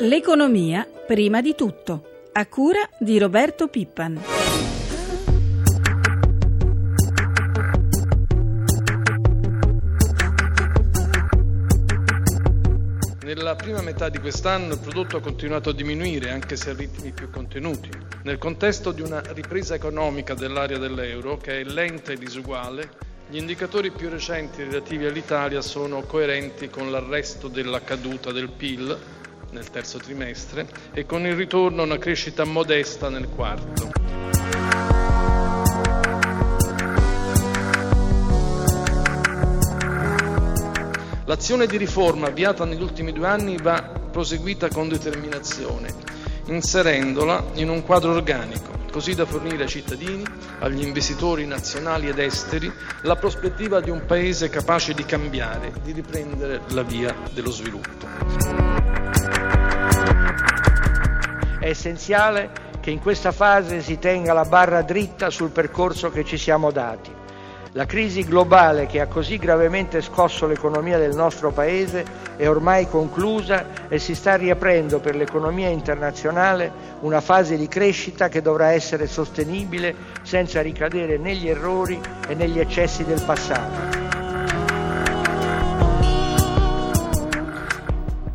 L'economia prima di tutto, a cura di Roberto Pippan. Nella prima metà di quest'anno il prodotto ha continuato a diminuire, anche se a ritmi più contenuti. Nel contesto di una ripresa economica dell'area dell'euro, che è lenta e disuguale, gli indicatori più recenti relativi all'Italia sono coerenti con l'arresto della caduta del PIL nel terzo trimestre e con il ritorno a una crescita modesta nel quarto. L'azione di riforma avviata negli ultimi due anni va proseguita con determinazione, inserendola in un quadro organico, così da fornire ai cittadini, agli investitori nazionali ed esteri, la prospettiva di un Paese capace di cambiare, di riprendere la via dello sviluppo. È essenziale che in questa fase si tenga la barra dritta sul percorso che ci siamo dati la crisi globale che ha così gravemente scosso l'economia del nostro Paese è ormai conclusa e si sta riaprendo per l'economia internazionale una fase di crescita che dovrà essere sostenibile senza ricadere negli errori e negli eccessi del passato.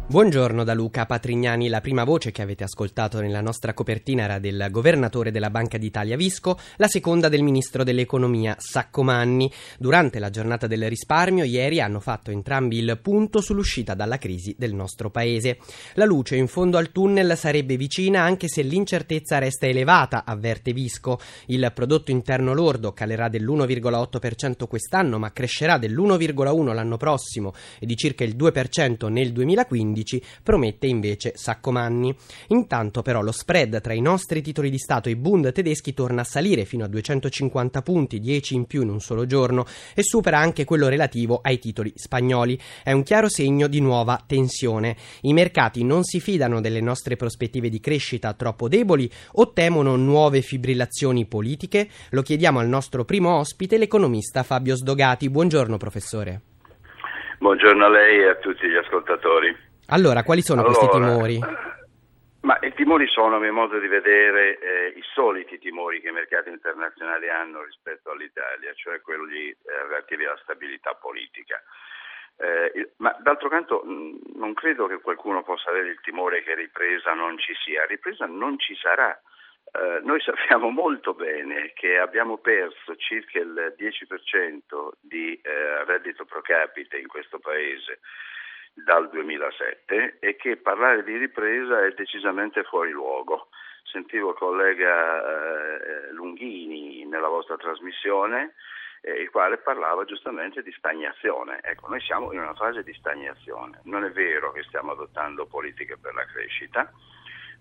Buongiorno da Luca Patrignani, la prima voce che avete ascoltato nella nostra copertina era del governatore della Banca d'Italia Visco, la seconda del ministro dell'economia Saccomanni. Durante la giornata del risparmio ieri hanno fatto entrambi il punto sull'uscita dalla crisi del nostro paese. La luce in fondo al tunnel sarebbe vicina anche se l'incertezza resta elevata, avverte Visco. Il prodotto interno lordo calerà dell'1,8% quest'anno ma crescerà dell'1,1% l'anno prossimo e di circa il 2% nel 2015 2015, promette invece Saccomanni. Intanto però lo spread tra i nostri titoli di Stato e i Bund tedeschi torna a salire fino a 250 punti, 10 in più in un solo giorno, e supera anche quello relativo ai titoli spagnoli. È un chiaro segno di nuova tensione. I mercati non si fidano delle nostre prospettive di crescita troppo deboli o temono nuove fibrillazioni politiche? Lo chiediamo al nostro primo ospite, l'economista Fabio Sdogati. Buongiorno professore. Buongiorno a lei e a tutti gli ascoltatori. Allora, quali sono allora, questi timori? Ma i timori sono, a mio modo di vedere, eh, i soliti timori che i mercati internazionali hanno rispetto all'Italia, cioè quelli eh, relativi alla stabilità politica. Eh, ma d'altro canto mh, non credo che qualcuno possa avere il timore che ripresa non ci sia, ripresa non ci sarà. Uh, noi sappiamo molto bene che abbiamo perso circa il 10% di uh, reddito pro capite in questo paese dal 2007 e che parlare di ripresa è decisamente fuori luogo. Sentivo il collega eh, Lunghini nella vostra trasmissione, eh, il quale parlava giustamente di stagnazione. Ecco, noi siamo in una fase di stagnazione. Non è vero che stiamo adottando politiche per la crescita.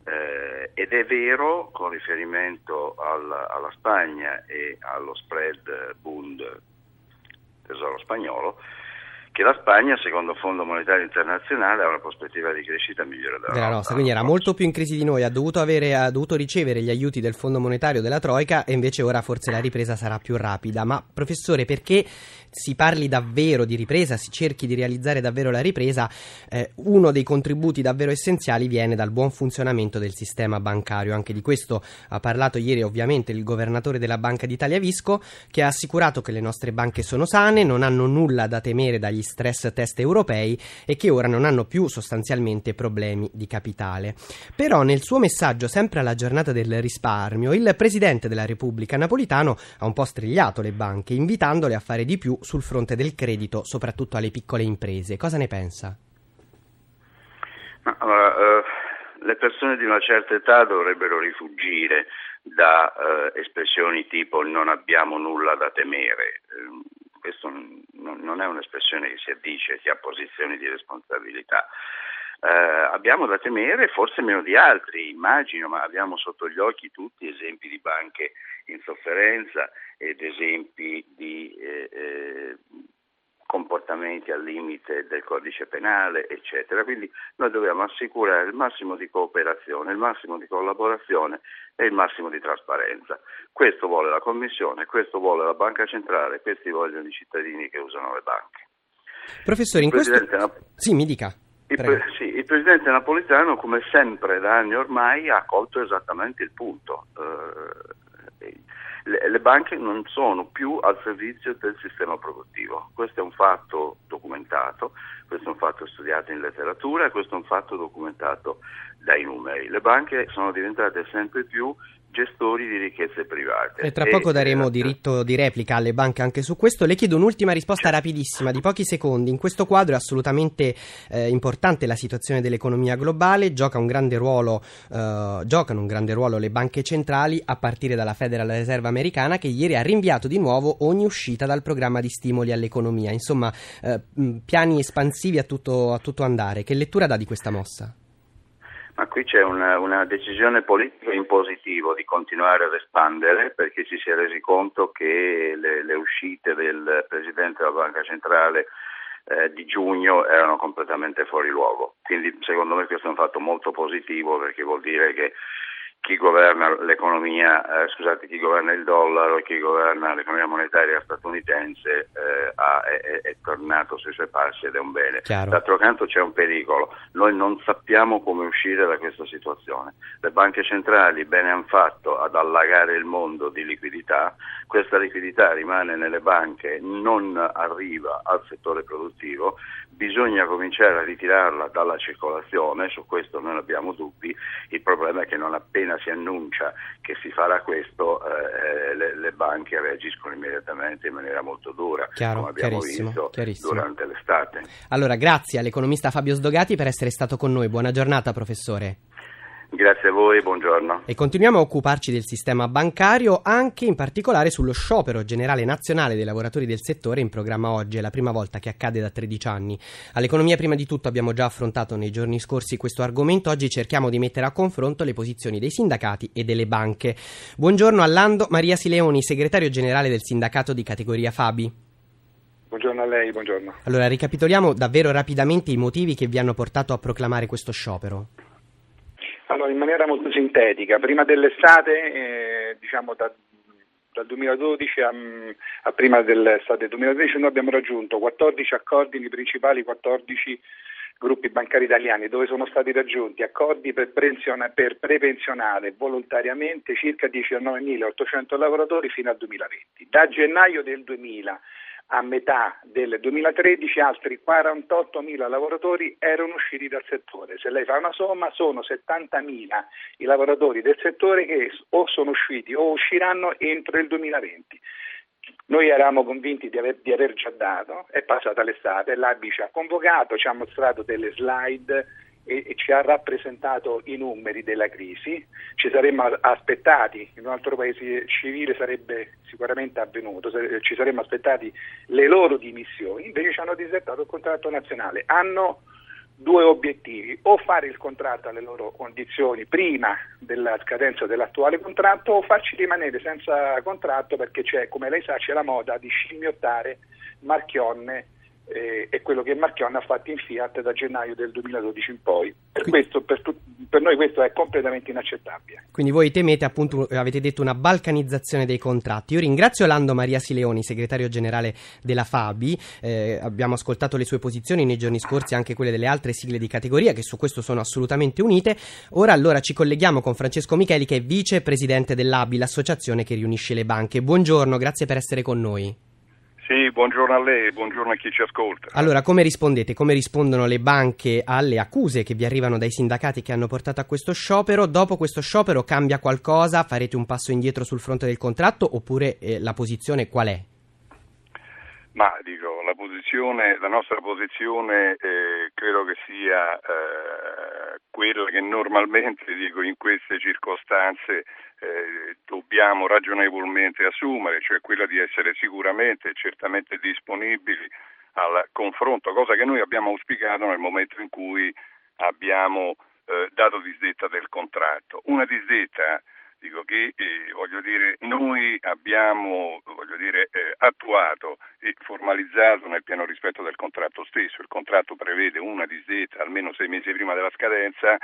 Eh, ed è vero, con riferimento al, alla Spagna e allo spread Bund tesoro spagnolo, che la Spagna, secondo il Fondo Monetario Internazionale, ha una prospettiva di crescita migliore della, della nostra. Quindi era molto più in crisi di noi, ha dovuto, avere, ha dovuto, ricevere gli aiuti del Fondo Monetario della Troica e invece ora forse la ripresa sarà più rapida. Ma professore, perché si parli davvero di ripresa, si cerchi di realizzare davvero la ripresa, eh, uno dei contributi davvero essenziali viene dal buon funzionamento del sistema bancario. Anche di questo ha parlato ieri ovviamente il governatore della Banca d'Italia Visco, che ha assicurato che le nostre banche sono sane, non hanno nulla da temere dagli stress test europei e che ora non hanno più sostanzialmente problemi di capitale. Però nel suo messaggio, sempre alla giornata del risparmio, il Presidente della Repubblica Napolitano ha un po' strigliato le banche, invitandole a fare di più sul fronte del credito, soprattutto alle piccole imprese. Cosa ne pensa? Allora, eh, le persone di una certa età dovrebbero rifugire da eh, espressioni tipo non abbiamo nulla da temere. Eh, questo non, è un'espressione che si addice chi ha posizioni di responsabilità. Eh, abbiamo da temere forse meno di altri, immagino, ma abbiamo sotto gli occhi tutti esempi di banche in sofferenza ed esempi di eh, eh, comportamenti al limite del codice penale, eccetera. Quindi noi dobbiamo assicurare il massimo di cooperazione, il massimo di collaborazione e il massimo di trasparenza. Questo vuole la Commissione, questo vuole la Banca Centrale, questi vogliono i cittadini che usano le banche. Professore, in questo... Sì, mi dica. Il, pre- sì, il, presidente Napolitano, come sempre da anni ormai, ha colto esattamente il punto. Uh, le, le, banche non sono più al servizio del sistema produttivo. Questo è un fatto documentato, questo è un fatto studiato in letteratura questo è un fatto documentato dai numeri. Le banche sono diventate sempre più gestori di ricchezze private. E tra poco daremo diritto di replica alle banche anche su questo. Le chiedo un'ultima risposta rapidissima di pochi secondi. In questo quadro è assolutamente eh, importante la situazione dell'economia globale, Gioca un ruolo, eh, giocano un grande ruolo le banche centrali a partire dalla Federal Reserve americana che ieri ha rinviato di nuovo ogni uscita dal programma di stimoli all'economia. Insomma, eh, piani espansivi a tutto, a tutto andare. Che lettura dà di questa mossa? Ma qui c'è una, una, decisione politica in positivo di continuare ad espandere perché ci si è resi conto che le, le uscite del Presidente della Banca Centrale eh, di giugno erano completamente fuori luogo. Quindi secondo me questo è un fatto molto positivo perché vuol dire che chi governa l'economia, eh, scusate, chi governa il dollaro e chi governa l'economia monetaria statunitense eh, ha, è, è, tornato sui suoi passi ed è un bene. Chiaro. D'altro canto c'è un pericolo, noi non sappiamo come uscire da questa situazione. Le banche centrali bene hanno fatto ad allagare il mondo di liquidità, questa liquidità rimane nelle banche, non arriva al settore produttivo, bisogna cominciare a ritirarla dalla circolazione, su questo non abbiamo dubbi, il problema è che non appena si annuncia che si farà questo eh, le, le, banche reagiscono immediatamente in maniera molto dura, Chiaro, come abbiamo visto durante l'estate. Allora, grazie all'economista Fabio Sdogati per essere stato con noi, buona giornata professore. Grazie a voi, buongiorno. E continuiamo a occuparci del sistema bancario, anche in particolare sullo sciopero generale nazionale dei lavoratori del settore in programma oggi. È la prima volta che accade da 13 anni. All'economia prima di tutto abbiamo già affrontato nei giorni scorsi questo argomento. Oggi cerchiamo di mettere a confronto le posizioni dei sindacati e delle banche. Buongiorno a Lando Maria Sileoni, segretario generale del sindacato di categoria Fabi. Buongiorno a lei, buongiorno. Allora, ricapitoliamo davvero rapidamente i motivi che vi hanno portato a proclamare questo sciopero. In maniera molto sintetica, prima dell'estate, eh, diciamo da, dal 2012 a, a, prima dell'estate 2013, noi abbiamo raggiunto 14 accordi nei principali 14 gruppi bancari italiani dove sono stati raggiunti accordi per, per prepensionare volontariamente circa 19.800 lavoratori fino al 2020. Da gennaio del 2000 a metà del 2013 altri 48.000 lavoratori erano usciti dal settore. Se lei fa una somma sono 70.000 i lavoratori del settore che o sono usciti o usciranno entro il 2020. Noi eravamo convinti di aver, di aver già dato, è passata l'estate, l'ABI ci ha convocato, ci ha mostrato delle slide e, e, ci ha rappresentato i numeri della crisi, ci saremmo aspettati, in un altro paese civile sarebbe sicuramente avvenuto, ci saremmo aspettati le loro dimissioni, invece ci hanno disertato il contratto nazionale. Hanno due obiettivi, o fare il contratto alle loro condizioni prima della scadenza dell'attuale contratto o farci rimanere senza contratto perché c'è, come lei sa, c'è la moda di scimmiottare Marchionne eh, è quello che Marchion ha fatto in Fiat da gennaio del 2012 in poi. Per, questo, per, tu, per, noi questo è completamente inaccettabile. Quindi voi temete appunto, avete detto, una balcanizzazione dei contratti. Io ringrazio Lando Maria Sileoni, segretario generale della Fabi, eh, abbiamo ascoltato le sue posizioni nei giorni scorsi, anche quelle delle altre sigle di categoria che su questo sono assolutamente unite. Ora allora ci colleghiamo con Francesco Micheli che è vicepresidente dell'ABI, l'associazione che riunisce le banche. Buongiorno, grazie per essere con noi. Sì, buongiorno a lei, buongiorno a chi ci ascolta. Allora, come rispondete? Come rispondono le banche alle accuse che vi arrivano dai sindacati che hanno portato a questo sciopero? Dopo questo sciopero cambia qualcosa? Farete un passo indietro sul fronte del contratto oppure eh, la posizione qual è? Ma dico, la, posizione, la nostra posizione eh, credo che sia eh, quella che normalmente dico, in queste circostanze eh, dobbiamo ragionevolmente assumere, cioè quella di essere sicuramente e certamente disponibili al confronto, cosa che noi abbiamo auspicato nel momento in cui abbiamo eh, dato disdetta del contratto. Una disdetta dico che eh, voglio dire, noi abbiamo voglio dire, eh, attuato e formalizzato nel pieno rispetto del contratto stesso. Il contratto prevede una disdetta almeno sei mesi prima della scadenza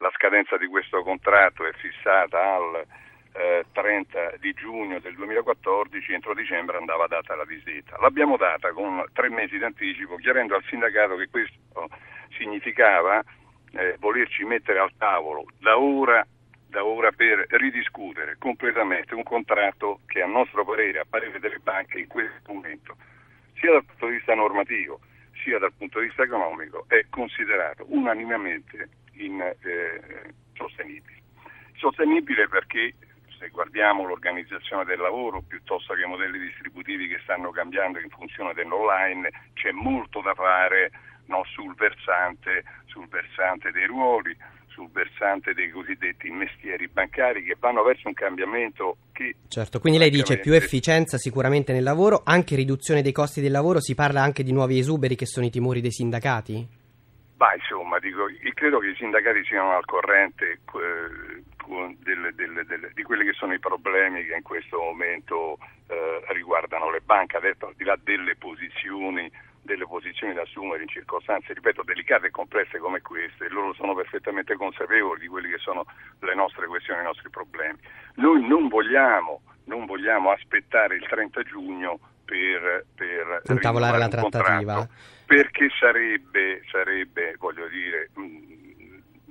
la scadenza di questo contratto è fissata al eh, 30 di giugno del 2014, entro dicembre andava data la disdetta. L'abbiamo data con tre mesi di anticipo, chiarendo al sindacato che questo significava eh, volerci mettere al tavolo da ora, da ora per ridiscutere completamente un contratto che a nostro parere, a parere delle banche in questo momento, sia dal punto di vista normativo sia dal punto di vista economico, è considerato unanimemente insostenibile. Eh, sostenibile perché se guardiamo l'organizzazione del lavoro piuttosto che i modelli distributivi che stanno cambiando in funzione dell'online, c'è molto da fare no, sul, versante, sul versante dei ruoli, sul versante dei cosiddetti mestieri bancari che vanno verso un cambiamento che... Certo, quindi lei dice più efficienza sicuramente nel lavoro, anche riduzione dei costi del lavoro, si parla anche di nuovi esuberi che sono i timori dei sindacati? Bah, insomma, dico, io credo che i sindacati siano al corrente eh, delle, delle, delle, di quelli che sono i problemi che in questo momento eh, riguardano le banche, adesso al di là delle posizioni, delle posizioni da assumere in circostanze, ripeto, delicate e complesse come queste, loro sono perfettamente consapevoli di quelle che sono le nostre questioni, i nostri problemi. Noi non vogliamo, non vogliamo aspettare il 30 giugno per, per intavolare la trattativa perché sarebbe, sarebbe voglio dire,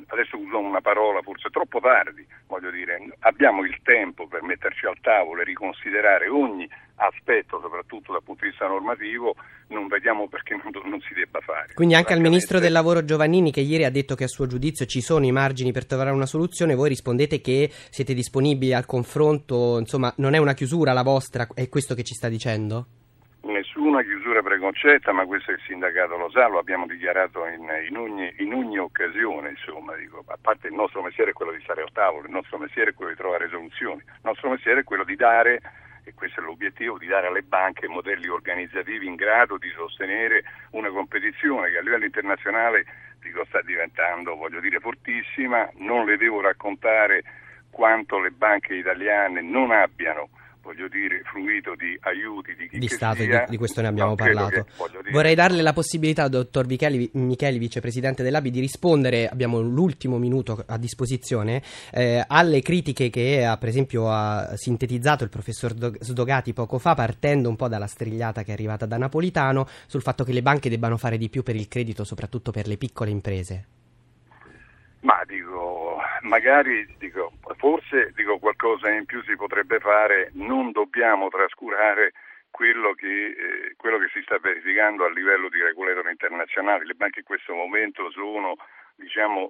adesso uso una parola forse troppo tardi, voglio dire, abbiamo il tempo per metterci al tavolo e riconsiderare ogni aspetto, soprattutto dal punto di vista normativo, non vediamo perché non, non si debba fare. Quindi anche al Ministro del Lavoro Giovannini, che ieri ha detto che a suo giudizio ci sono i margini per trovare una soluzione, voi rispondete che siete disponibili al confronto, insomma non è una chiusura la vostra, è questo che ci sta dicendo? Nessuna chiusura preconcetta, ma questo il sindacato lo sa, lo abbiamo dichiarato in, in, ogni, in ogni, occasione, insomma, dico, a parte il nostro mestiere è quello di stare al tavolo, il nostro mestiere è quello di trovare soluzioni, il nostro mestiere è quello di dare, e questo è l'obiettivo, di dare alle banche modelli organizzativi in grado di sostenere una competizione che a livello internazionale dico, sta diventando, voglio dire, fortissima, non le devo raccontare quanto le banche italiane non abbiano voglio dire, fruito di aiuti di chi di Stato, sia, di, di, questo ne abbiamo parlato. Che, Vorrei darle la possibilità, dottor Micheli, Micheli, vicepresidente dell'ABI, di rispondere, abbiamo l'ultimo minuto a disposizione, eh, alle critiche che ha, per esempio ha sintetizzato il professor Sdogati poco fa, partendo un po' dalla strigliata che è arrivata da Napolitano, sul fatto che le banche debbano fare di più per il credito, soprattutto per le piccole imprese. Ma dico, magari dico, forse dico, qualcosa in più si potrebbe fare, non dobbiamo trascurare quello che, eh, quello che si sta verificando a livello di regolatori internazionali. Le banche in questo momento sono, diciamo,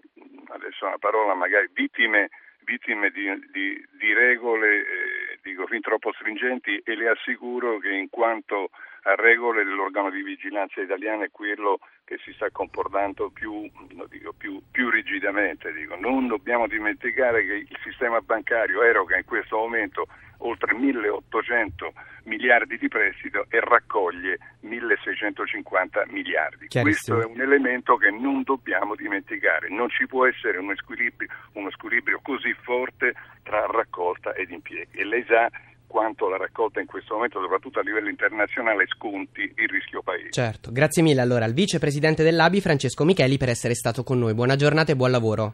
adesso una parola magari, vittime, vittime di, di, di, regole eh, dico, fin troppo stringenti e le assicuro che in quanto a regole dell'organo di vigilanza italiano è quello che si sta comportando più, dico, più, più rigidamente. Dico. Non dobbiamo dimenticare che il sistema bancario eroga in questo momento oltre 1.800 miliardi di prestito e raccoglie 1.650 miliardi. Questo è un elemento che non dobbiamo dimenticare. Non ci può essere uno squilibrio, uno squilibrio così forte tra raccolta ed impieghi. E lei sa quanto la raccolta in questo momento, soprattutto a livello internazionale, sconti il rischio paese. Certo, grazie mille allora al vicepresidente dell'ABI Francesco Micheli per essere stato con noi. Buona giornata e buon lavoro.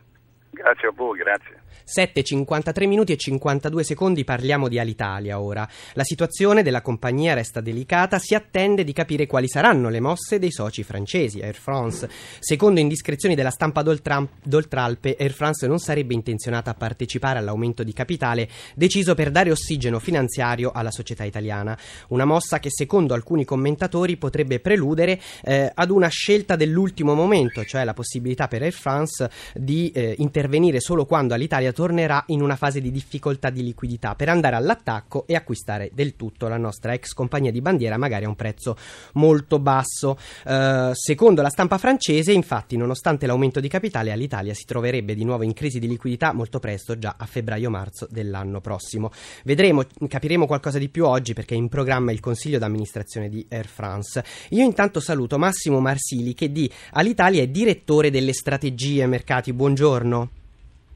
Grazie a voi, grazie. 7.53 minuti e 52 secondi parliamo di Alitalia ora. La situazione della compagnia resta delicata, si attende di capire quali saranno le mosse dei soci francesi, Air France. Secondo indiscrezioni della stampa d'Oltralpe, Air France non sarebbe intenzionata a partecipare all'aumento di capitale deciso per dare ossigeno finanziario alla società italiana. Una mossa che secondo alcuni commentatori potrebbe preludere eh, ad una scelta dell'ultimo momento, cioè la possibilità per Air France di eh, intervenire solo quando all'Italia tornerà in una fase di difficoltà di liquidità per andare all'attacco e acquistare del tutto la nostra ex compagnia di bandiera, magari a un prezzo molto basso. Eh, secondo la stampa francese, infatti, nonostante l'aumento di capitale, all'Italia si troverebbe di nuovo in crisi di liquidità molto presto, già a febbraio-marzo dell'anno prossimo. Vedremo, capiremo qualcosa di più oggi perché è in programma il consiglio d'amministrazione di Air France. Io intanto saluto Massimo Marsili che di All'Italia è direttore delle strategie mercati. Buongiorno.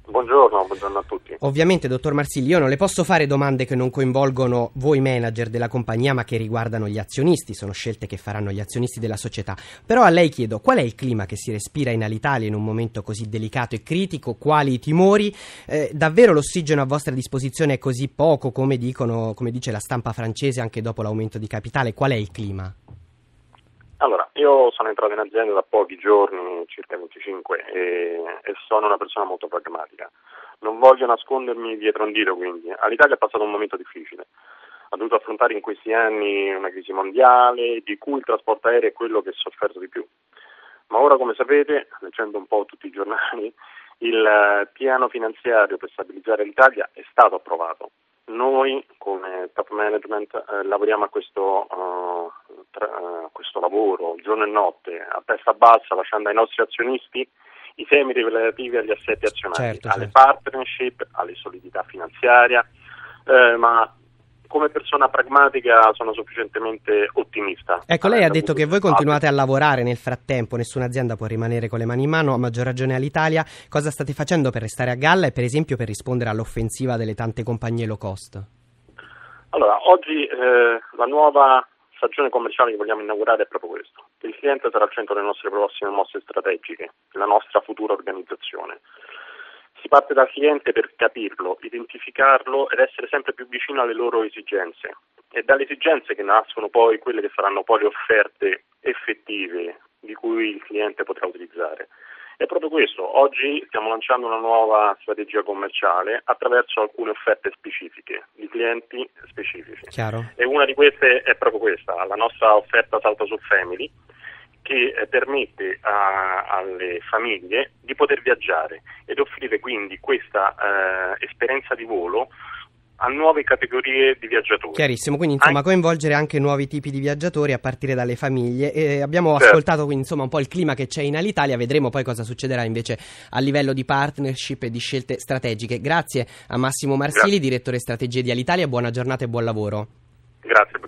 Buongiorno, buongiorno, a tutti. Ovviamente, dottor Marsilli, io non le posso fare domande che non coinvolgono voi manager della compagnia, ma che riguardano gli azionisti, sono scelte che faranno gli azionisti della società. Però a lei chiedo qual è il clima che si respira in Alitalia in un momento così delicato e critico, quali i timori? Eh, davvero l'ossigeno a vostra disposizione è così poco, come, dicono, come dice la stampa francese anche dopo l'aumento di capitale? Qual è il clima? Allora, io sono entrato in azienda da pochi giorni, circa 25, e, e, sono una persona molto pragmatica. Non voglio nascondermi dietro un dito, quindi. All'Italia è passato un momento difficile. Ha dovuto affrontare in questi anni una crisi mondiale, di cui il trasporto aereo è quello che ha sofferto di più. Ma ora, come sapete, leggendo un po' tutti i giornali, il piano finanziario per stabilizzare l'Italia è stato approvato. Noi come top management eh, lavoriamo a questo, uh, tra, uh, questo lavoro giorno e notte a testa bassa lasciando ai nostri azionisti i temi relativi agli assetti azionari, certo, alle certo. partnership, alle solidità finanziaria, eh, ma come persona pragmatica sono sufficientemente ottimista. Ecco, lei ha detto che voi continuate a lavorare nel frattempo, nessuna azienda può rimanere con le mani in mano, a maggior ragione all'Italia. Cosa state facendo per restare a galla e per esempio per rispondere all'offensiva delle tante compagnie low cost? Allora, oggi eh, la nuova stagione commerciale che vogliamo inaugurare è proprio questo. Il cliente sarà al centro delle nostre prossime mosse strategiche, la nostra futura organizzazione. Si parte dal cliente per capirlo, identificarlo ed essere sempre più vicino alle loro esigenze. È dalle esigenze che nascono poi quelle che saranno poi le offerte effettive di cui il cliente potrà utilizzare. È proprio questo, oggi stiamo lanciando una nuova strategia commerciale attraverso alcune offerte specifiche, di clienti specifici. Chiaro. E una di queste è proprio questa, la nostra offerta Salto sul Family, che eh, permette a, alle famiglie di poter viaggiare ed offrire quindi questa eh, esperienza di volo a nuove categorie di viaggiatori. Chiarissimo, quindi insomma anche... coinvolgere anche nuovi tipi di viaggiatori a partire dalle famiglie. E abbiamo certo. ascoltato quindi insomma un po' il clima che c'è in Alitalia, vedremo poi cosa succederà invece a livello di partnership e di scelte strategiche. Grazie a Massimo Marsili, Grazie. direttore strategie di Alitalia, buona giornata e buon lavoro. Grazie.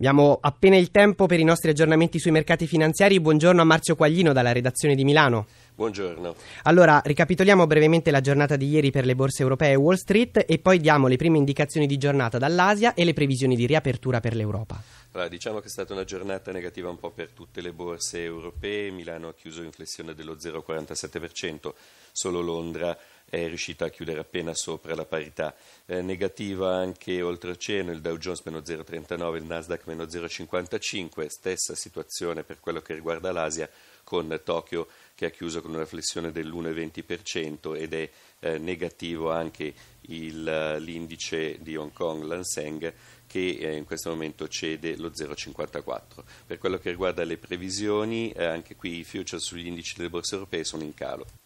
Abbiamo appena il tempo per i nostri aggiornamenti sui mercati finanziari. Buongiorno a Marzio Quaglino dalla redazione di Milano. Buongiorno. Allora, ricapitoliamo brevemente la giornata di ieri per le borse europee e Wall Street e poi diamo le prime indicazioni di giornata dall'Asia e le previsioni di riapertura per l'Europa. Allora, diciamo che è stata una giornata negativa un po' per tutte le borse europee. Milano ha chiuso in flessione dello 0,47%, solo Londra è riuscita a chiudere appena sopra la parità. Eh, negativa anche oltreoceano il Dow Jones meno 0,39, il Nasdaq meno 0,55, stessa situazione per quello che riguarda l'Asia con Tokyo che ha chiuso con una flessione dell'1,20% ed è eh, negativo anche il, l'indice di Hong Kong, l'Anseng, che eh, in questo momento cede lo 0,54. Per quello che riguarda le previsioni, eh, anche qui i futures sugli indici delle borse europee sono in calo.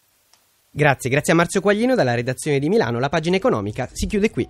Grazie, grazie a Marzio Quaglino dalla redazione di Milano. La pagina economica si chiude qui.